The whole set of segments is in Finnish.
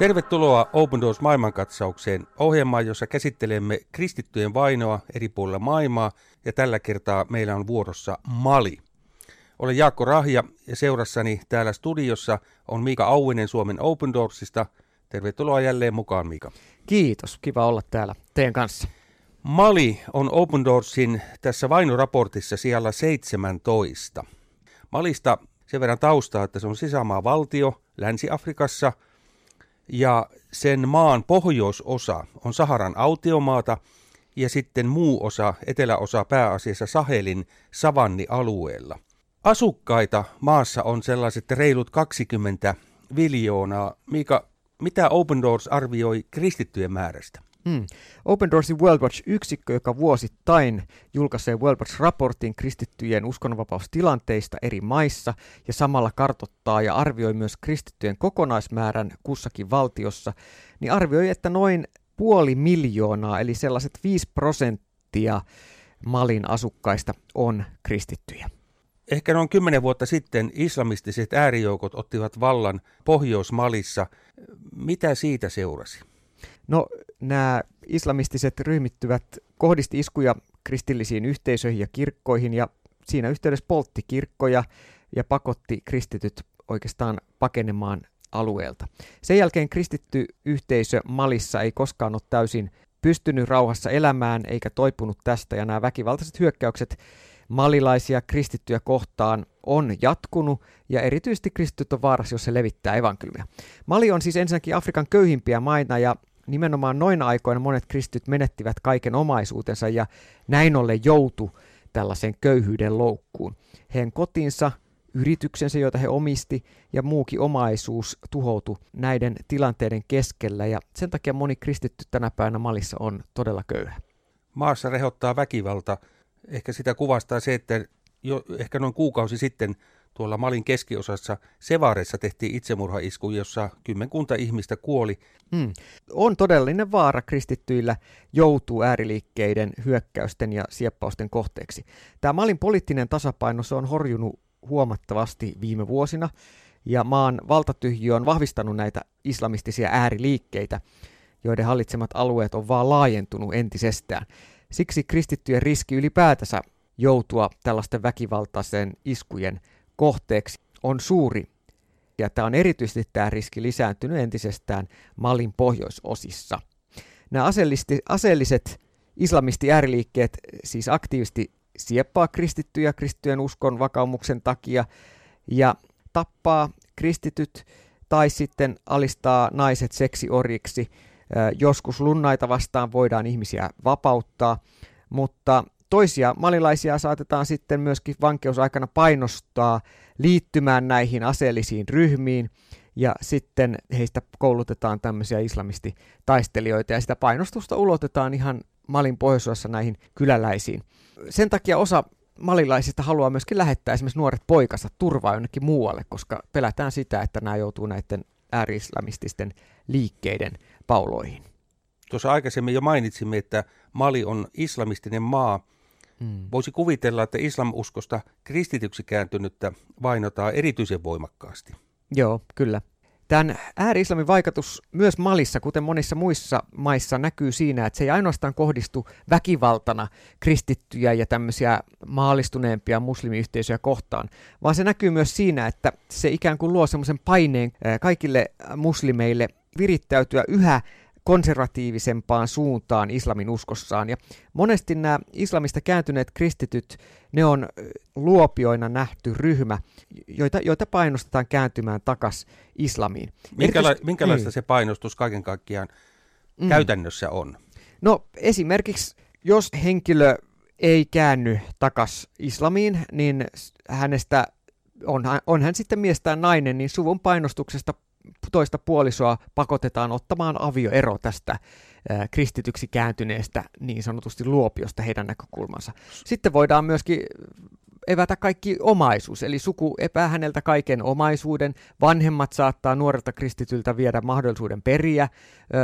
Tervetuloa Open Doors maailmankatsaukseen, ohjelmaan, jossa käsittelemme kristittyjen vainoa eri puolilla maailmaa, ja tällä kertaa meillä on vuorossa Mali. Olen Jaakko Rahja ja seurassani täällä studiossa on Miika Auinen Suomen Open Doorsista. Tervetuloa jälleen mukaan, Miika. Kiitos, kiva olla täällä teidän kanssa. Mali on Open Doorsin tässä vainoraportissa siellä 17. Malista sen verran taustaa, että se on sisämaa valtio Länsi-Afrikassa – ja sen maan pohjoisosa on Saharan autiomaata ja sitten muu osa, eteläosa pääasiassa Sahelin savannialueella. Asukkaita maassa on sellaiset reilut 20 miljoonaa. Miika, mitä Open Doors arvioi kristittyjen määrästä? Hmm. Open Doorsin World Watch-yksikkö, joka vuosittain julkaisee World Watch-raportin kristittyjen uskonnonvapaustilanteista eri maissa ja samalla kartottaa ja arvioi myös kristittyjen kokonaismäärän kussakin valtiossa, niin arvioi, että noin puoli miljoonaa, eli sellaiset 5 prosenttia Malin asukkaista on kristittyjä. Ehkä noin kymmenen vuotta sitten islamistiset äärijoukot ottivat vallan Pohjois-Malissa. Mitä siitä seurasi? No nämä islamistiset ryhmittyvät kohdisti iskuja kristillisiin yhteisöihin ja kirkkoihin ja siinä yhteydessä poltti kirkkoja ja pakotti kristityt oikeastaan pakenemaan alueelta. Sen jälkeen kristitty yhteisö Malissa ei koskaan ole täysin pystynyt rauhassa elämään eikä toipunut tästä ja nämä väkivaltaiset hyökkäykset malilaisia kristittyjä kohtaan on jatkunut ja erityisesti kristityt on vaarassa, jos se levittää evankeliumia. Mali on siis ensinnäkin Afrikan köyhimpiä maita ja nimenomaan noina aikoina monet kristityt menettivät kaiken omaisuutensa ja näin ollen joutu tällaisen köyhyyden loukkuun. Heidän kotinsa, yrityksensä, joita he omisti, ja muukin omaisuus tuhoutui näiden tilanteiden keskellä, ja sen takia moni kristitty tänä päivänä Malissa on todella köyhä. Maassa rehottaa väkivalta. Ehkä sitä kuvastaa se, että jo ehkä noin kuukausi sitten tuolla Malin keskiosassa Sevareissa tehtiin itsemurhaisku, jossa kymmenkunta ihmistä kuoli. Hmm. On todellinen vaara kristittyillä joutuu ääriliikkeiden hyökkäysten ja sieppausten kohteeksi. Tämä Malin poliittinen tasapaino se on horjunut huomattavasti viime vuosina, ja maan valtatyhjiö on vahvistanut näitä islamistisia ääriliikkeitä, joiden hallitsemat alueet on vaan laajentunut entisestään. Siksi kristittyjen riski ylipäätänsä joutua tällaisten väkivaltaisen iskujen kohteeksi on suuri. Ja tämä on erityisesti tämä riski lisääntynyt entisestään Malin pohjoisosissa. Nämä aseelliset islamisti-ääriliikkeet siis aktiivisesti sieppaa kristittyjä kristittyjen uskon vakaumuksen takia ja tappaa kristityt tai sitten alistaa naiset seksiorjiksi. Joskus lunnaita vastaan voidaan ihmisiä vapauttaa, mutta toisia malilaisia saatetaan sitten myöskin vankeusaikana painostaa liittymään näihin aseellisiin ryhmiin, ja sitten heistä koulutetaan tämmöisiä islamistitaistelijoita, ja sitä painostusta ulotetaan ihan Malin pohjoisosassa näihin kyläläisiin. Sen takia osa malilaisista haluaa myöskin lähettää esimerkiksi nuoret poikansa turvaa jonnekin muualle, koska pelätään sitä, että nämä joutuu näiden ääri-islamististen liikkeiden pauloihin. Tuossa aikaisemmin jo mainitsimme, että Mali on islamistinen maa, Mm. Voisi kuvitella, että islamuskosta kristityksi kääntynyttä vainotaan erityisen voimakkaasti. Joo, kyllä. Tämän ääri-islamin vaikutus myös Malissa, kuten monissa muissa maissa, näkyy siinä, että se ei ainoastaan kohdistu väkivaltana kristittyjä ja tämmöisiä maalistuneempia muslimiyhteisöjä kohtaan, vaan se näkyy myös siinä, että se ikään kuin luo semmoisen paineen kaikille muslimeille virittäytyä yhä konservatiivisempaan suuntaan islamin uskossaan. Ja monesti nämä islamista kääntyneet kristityt, ne on luopioina nähty ryhmä, joita, joita painostetaan kääntymään takas islamiin. Minkäla- minkälaista niin. se painostus kaiken kaikkiaan mm. käytännössä on? No esimerkiksi, jos henkilö ei käänny takas islamiin, niin hänestä on, on hän sitten mies tai nainen, niin suvun painostuksesta toista puolisoa pakotetaan ottamaan avioero tästä kristityksi kääntyneestä niin sanotusti luopiosta heidän näkökulmansa. Sitten voidaan myöskin evätä kaikki omaisuus, eli suku epää häneltä kaiken omaisuuden. Vanhemmat saattaa nuorelta kristityltä viedä mahdollisuuden periä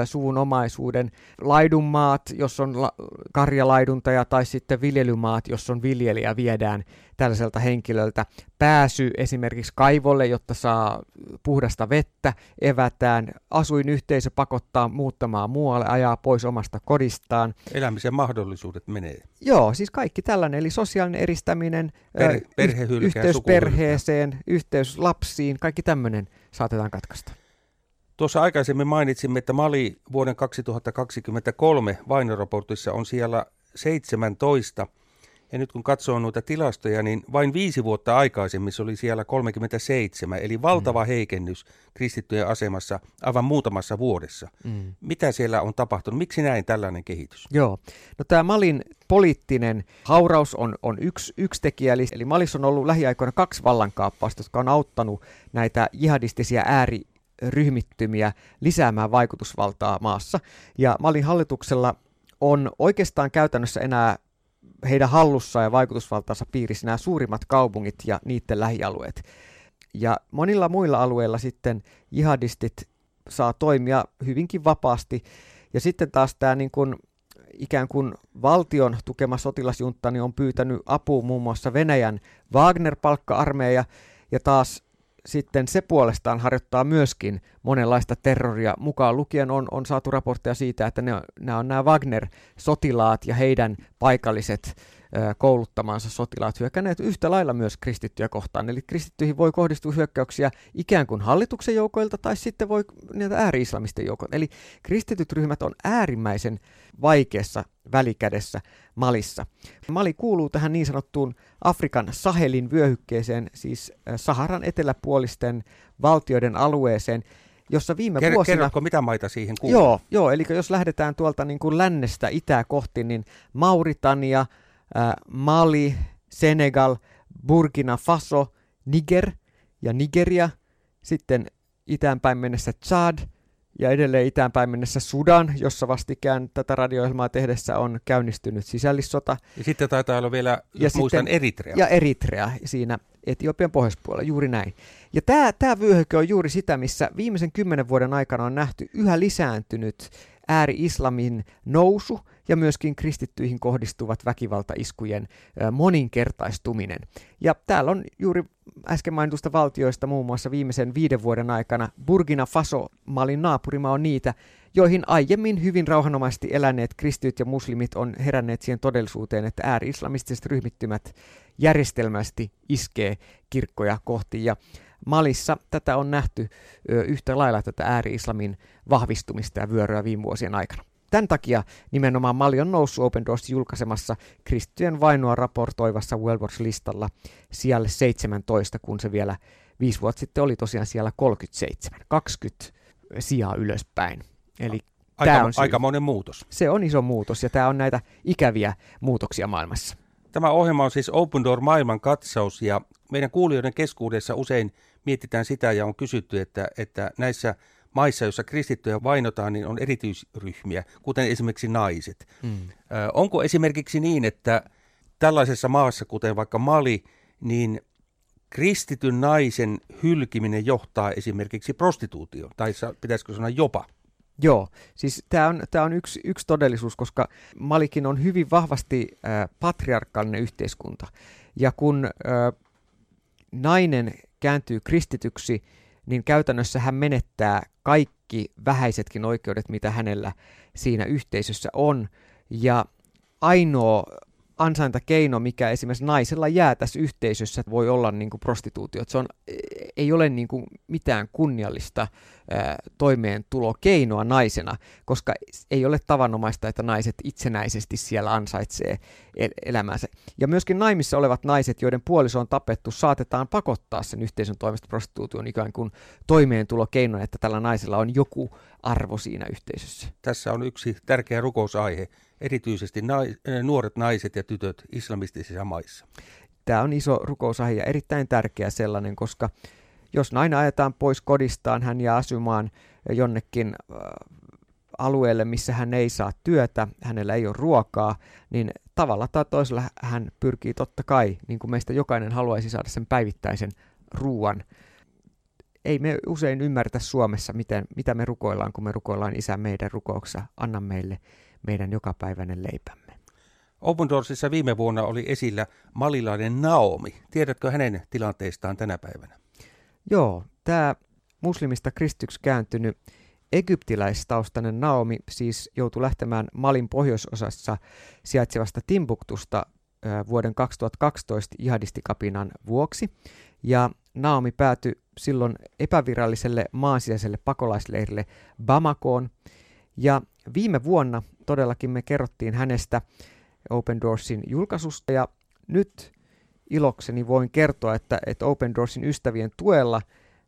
suvun omaisuuden. Laidunmaat, jos on la- karjalaiduntaja, tai sitten viljelymaat, jos on viljelijä, viedään tällaiselta henkilöltä. Pääsy esimerkiksi kaivolle, jotta saa puhdasta vettä, evätään, asuinyhteisö pakottaa muuttamaan muualle, ajaa pois omasta kodistaan. Elämisen mahdollisuudet menee. Joo, siis kaikki tällainen, eli sosiaalinen eristäminen, per, perhe yhteys perheeseen, yhteys lapsiin, kaikki tämmöinen saatetaan katkaista. Tuossa aikaisemmin mainitsimme, että Mali vuoden 2023 vainoraportissa on siellä 17 ja nyt kun katsoo noita tilastoja, niin vain viisi vuotta aikaisemmin se oli siellä 37, eli valtava mm. heikennys kristittyjen asemassa aivan muutamassa vuodessa. Mm. Mitä siellä on tapahtunut? Miksi näin tällainen kehitys? Joo, no tämä Malin poliittinen hauraus on, on yksi, yksi tekijä, eli, eli Malissa on ollut lähiaikoina kaksi vallankaappausta, jotka on auttanut näitä jihadistisia ääri ryhmittymiä lisäämään vaikutusvaltaa maassa. Ja Malin hallituksella on oikeastaan käytännössä enää heidän hallussaan ja vaikutusvaltaansa piirissä nämä suurimmat kaupungit ja niiden lähialueet. Ja monilla muilla alueilla sitten jihadistit saa toimia hyvinkin vapaasti. Ja sitten taas tämä niin kuin, ikään kuin valtion tukema sotilasjunta niin on pyytänyt apua muun muassa Venäjän Wagner-palkka-armeija, ja taas sitten se puolestaan harjoittaa myöskin monenlaista terroria. Mukaan lukien on, on saatu raportteja siitä, että ne, nämä on nämä Wagner-sotilaat ja heidän paikalliset kouluttamansa sotilaat hyökänneet yhtä lailla myös kristittyjä kohtaan. Eli kristittyihin voi kohdistua hyökkäyksiä ikään kuin hallituksen joukoilta tai sitten voi niitä ääri-islamisten joukoilta. Eli kristityt ryhmät on äärimmäisen vaikeassa välikädessä Malissa. Mali kuuluu tähän niin sanottuun Afrikan Sahelin vyöhykkeeseen, siis Saharan eteläpuolisten valtioiden alueeseen, jossa viime Ker- vuosina... Kerrotko, mitä maita siihen kuuluu? Joo, joo, eli jos lähdetään tuolta niin kuin lännestä itää kohti, niin Mauritania, Mali, Senegal, Burkina Faso, Niger ja Nigeria, sitten itäänpäin mennessä Chad ja edelleen itäänpäin mennessä Sudan, jossa vastikään tätä radioilmaa tehdessä on käynnistynyt sisällissota. Ja sitten taitaa olla vielä, ja muistan, sitten, Eritrea. Ja Eritrea siinä Etiopian pohjoispuolella, juuri näin. Ja tämä, tämä vyöhyke on juuri sitä, missä viimeisen kymmenen vuoden aikana on nähty yhä lisääntynyt ääri-islamin nousu ja myöskin kristittyihin kohdistuvat väkivaltaiskujen moninkertaistuminen. Ja täällä on juuri äsken mainitusta valtioista muun muassa viimeisen viiden vuoden aikana Burkina Faso, Malin naapurimaa on niitä, joihin aiemmin hyvin rauhanomaisesti eläneet kristityt ja muslimit on heränneet siihen todellisuuteen, että ääri-islamistiset ryhmittymät järjestelmästi iskee kirkkoja kohti. Ja Malissa tätä on nähty yhtä lailla tätä ääri-islamin vahvistumista ja vyöryä viime vuosien aikana. Tämän takia nimenomaan Mali on noussut Open Doors julkaisemassa kristittyjen vainoa raportoivassa World Watch-listalla siellä 17, kun se vielä viisi vuotta sitten oli tosiaan siellä 37, 20 sijaa ylöspäin. Eli Aika, tämä on aikamoinen muutos. Se on iso muutos ja tämä on näitä ikäviä muutoksia maailmassa. Tämä ohjelma on siis Open Door maailman katsaus ja meidän kuulijoiden keskuudessa usein mietitään sitä ja on kysytty, että, että näissä maissa, joissa kristittyjä vainotaan, niin on erityisryhmiä, kuten esimerkiksi naiset. Mm. Onko esimerkiksi niin, että tällaisessa maassa, kuten vaikka Mali, niin kristityn naisen hylkiminen johtaa esimerkiksi prostituutioon, tai pitäisikö sanoa jopa? Joo, siis tämä on, tää on yksi, yksi todellisuus, koska Malikin on hyvin vahvasti äh, patriarkaalinen yhteiskunta. Ja kun äh, nainen kääntyy kristityksi, niin käytännössä hän menettää kaikki vähäisetkin oikeudet, mitä hänellä siinä yhteisössä on. Ja ainoa ansaintakeino, mikä esimerkiksi naisella jää tässä yhteisössä, voi olla niin kuin prostituutio. Se on, ei ole niin kuin mitään kunniallista toimeentulokeinoa naisena, koska ei ole tavanomaista, että naiset itsenäisesti siellä ansaitsee el- elämänsä. Ja myöskin naimissa olevat naiset, joiden puoliso on tapettu, saatetaan pakottaa sen yhteisön toimesta prostituution ikään kuin toimeentulokeino, että tällä naisella on joku arvo siinä yhteisössä. Tässä on yksi tärkeä rukousaihe erityisesti nais, nuoret naiset ja tytöt islamistisissa maissa? Tämä on iso rukousaihe ja erittäin tärkeä sellainen, koska jos nainen ajetaan pois kodistaan, hän jää asumaan jonnekin äh, alueelle, missä hän ei saa työtä, hänellä ei ole ruokaa, niin tavalla tai toisella hän pyrkii totta kai, niin kuin meistä jokainen haluaisi saada sen päivittäisen ruuan. Ei me usein ymmärtä Suomessa, miten, mitä me rukoillaan, kun me rukoillaan Isä meidän rukouksessa, anna meille meidän jokapäiväinen leipämme. Open Doorsissa viime vuonna oli esillä malilainen Naomi. Tiedätkö hänen tilanteestaan tänä päivänä? Joo, tämä muslimista kristyksi kääntynyt egyptiläistaustainen Naomi siis joutui lähtemään Malin pohjoisosassa sijaitsevasta Timbuktusta vuoden 2012 jihadistikapinan vuoksi. Ja Naomi päätyi silloin epäviralliselle maansisäiselle pakolaisleirille Bamakoon. Ja viime vuonna todellakin me kerrottiin hänestä Open Doorsin julkaisusta ja nyt ilokseni voin kertoa, että, että Open Doorsin ystävien tuella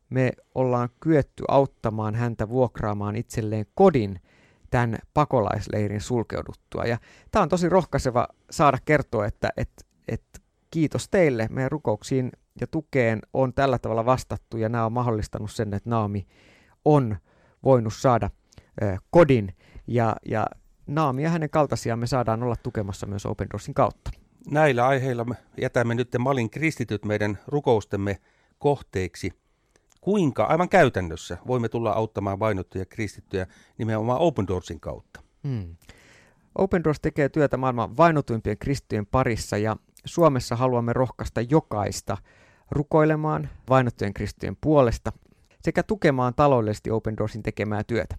me ollaan kyetty auttamaan häntä vuokraamaan itselleen kodin tämän pakolaisleirin sulkeuduttua. Ja tämä on tosi rohkaiseva saada kertoa, että, että, että kiitos teille. Meidän rukouksiin ja tukeen on tällä tavalla vastattu ja nämä on mahdollistanut sen, että Naami on voinut saada kodin ja, ja Naami ja hänen kaltaisiaan me saadaan olla tukemassa myös Open Doorsin kautta. Näillä aiheilla me jätämme nyt Malin kristityt meidän rukoustemme kohteeksi. Kuinka aivan käytännössä voimme tulla auttamaan vainottuja kristittyjä nimenomaan Open Doorsin kautta? Hmm. Open Doors tekee työtä maailman vainotuimpien kristittyjen parissa ja Suomessa haluamme rohkaista jokaista rukoilemaan vainottujen kristittyjen puolesta sekä tukemaan taloudellisesti Open Doorsin tekemää työtä.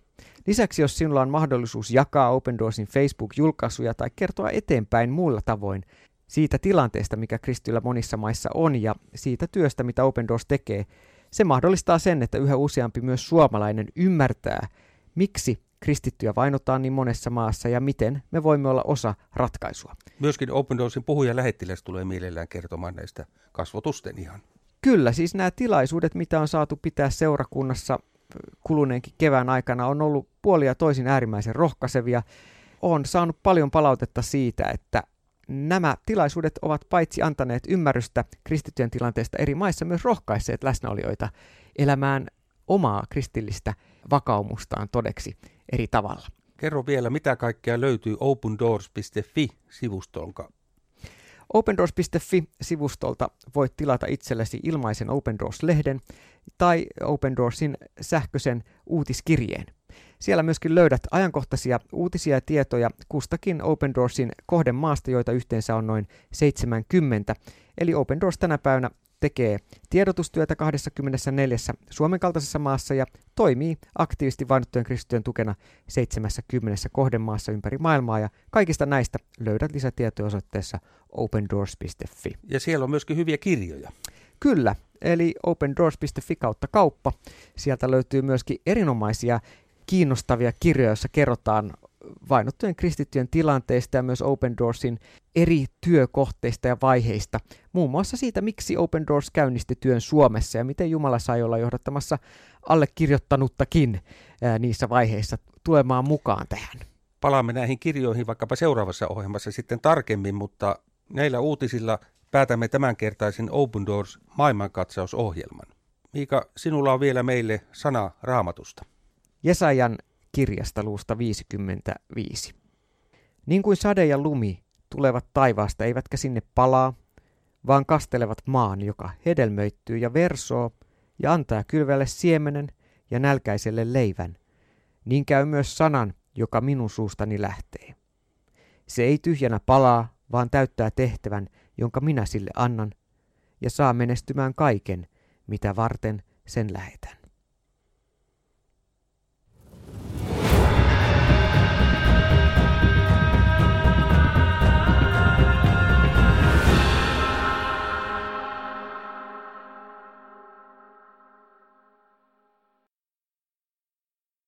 Lisäksi jos sinulla on mahdollisuus jakaa Open Doorsin Facebook-julkaisuja tai kertoa eteenpäin muilla tavoin siitä tilanteesta, mikä kristillä monissa maissa on ja siitä työstä, mitä Open Doors tekee, se mahdollistaa sen, että yhä useampi myös suomalainen ymmärtää, miksi kristittyjä vainotaan niin monessa maassa ja miten me voimme olla osa ratkaisua. Myöskin Open Doorsin puhuja lähettiläs tulee mielellään kertomaan näistä kasvotusten ihan. Kyllä, siis nämä tilaisuudet, mitä on saatu pitää seurakunnassa kuluneenkin kevään aikana, on ollut puolia toisin äärimmäisen rohkaisevia. On saanut paljon palautetta siitä, että nämä tilaisuudet ovat paitsi antaneet ymmärrystä kristittyjen tilanteesta eri maissa, myös rohkaisseet läsnäolijoita elämään omaa kristillistä vakaumustaan todeksi eri tavalla. Kerro vielä, mitä kaikkea löytyy opendoors.fi-sivustolta OpenDoors.fi-sivustolta voit tilata itsellesi ilmaisen Open Doors-lehden tai Open Doorsin sähköisen uutiskirjeen. Siellä myöskin löydät ajankohtaisia uutisia ja tietoja kustakin Open Doorsin kohdemaasta, joita yhteensä on noin 70. Eli Open Doors tänä päivänä tekee tiedotustyötä 24 Suomen kaltaisessa maassa ja toimii aktiivisesti vainottujen kristittyjen tukena 70 kohdemaassa ympäri maailmaa ja kaikista näistä löydät lisätietoja osoitteessa opendoors.fi. Ja siellä on myöskin hyviä kirjoja. Kyllä, eli opendoors.fi kautta kauppa. Sieltä löytyy myöskin erinomaisia kiinnostavia kirjoja, joissa kerrotaan vainottujen kristittyjen tilanteista ja myös Open Doorsin eri työkohteista ja vaiheista. Muun muassa siitä, miksi Open Doors käynnisti työn Suomessa ja miten Jumala sai olla johdattamassa allekirjoittanuttakin ää, niissä vaiheissa tulemaan mukaan tähän. Palaamme näihin kirjoihin vaikkapa seuraavassa ohjelmassa sitten tarkemmin, mutta näillä uutisilla päätämme tämänkertaisen Open Doors maailmankatsausohjelman. Miika, sinulla on vielä meille sana raamatusta. Jesajan kirjasta luusta 55. Niin kuin sade ja lumi tulevat taivaasta, eivätkä sinne palaa, vaan kastelevat maan, joka hedelmöittyy ja versoo ja antaa kylvälle siemenen ja nälkäiselle leivän, niin käy myös sanan, joka minun suustani lähtee. Se ei tyhjänä palaa, vaan täyttää tehtävän, jonka minä sille annan, ja saa menestymään kaiken, mitä varten sen lähetän.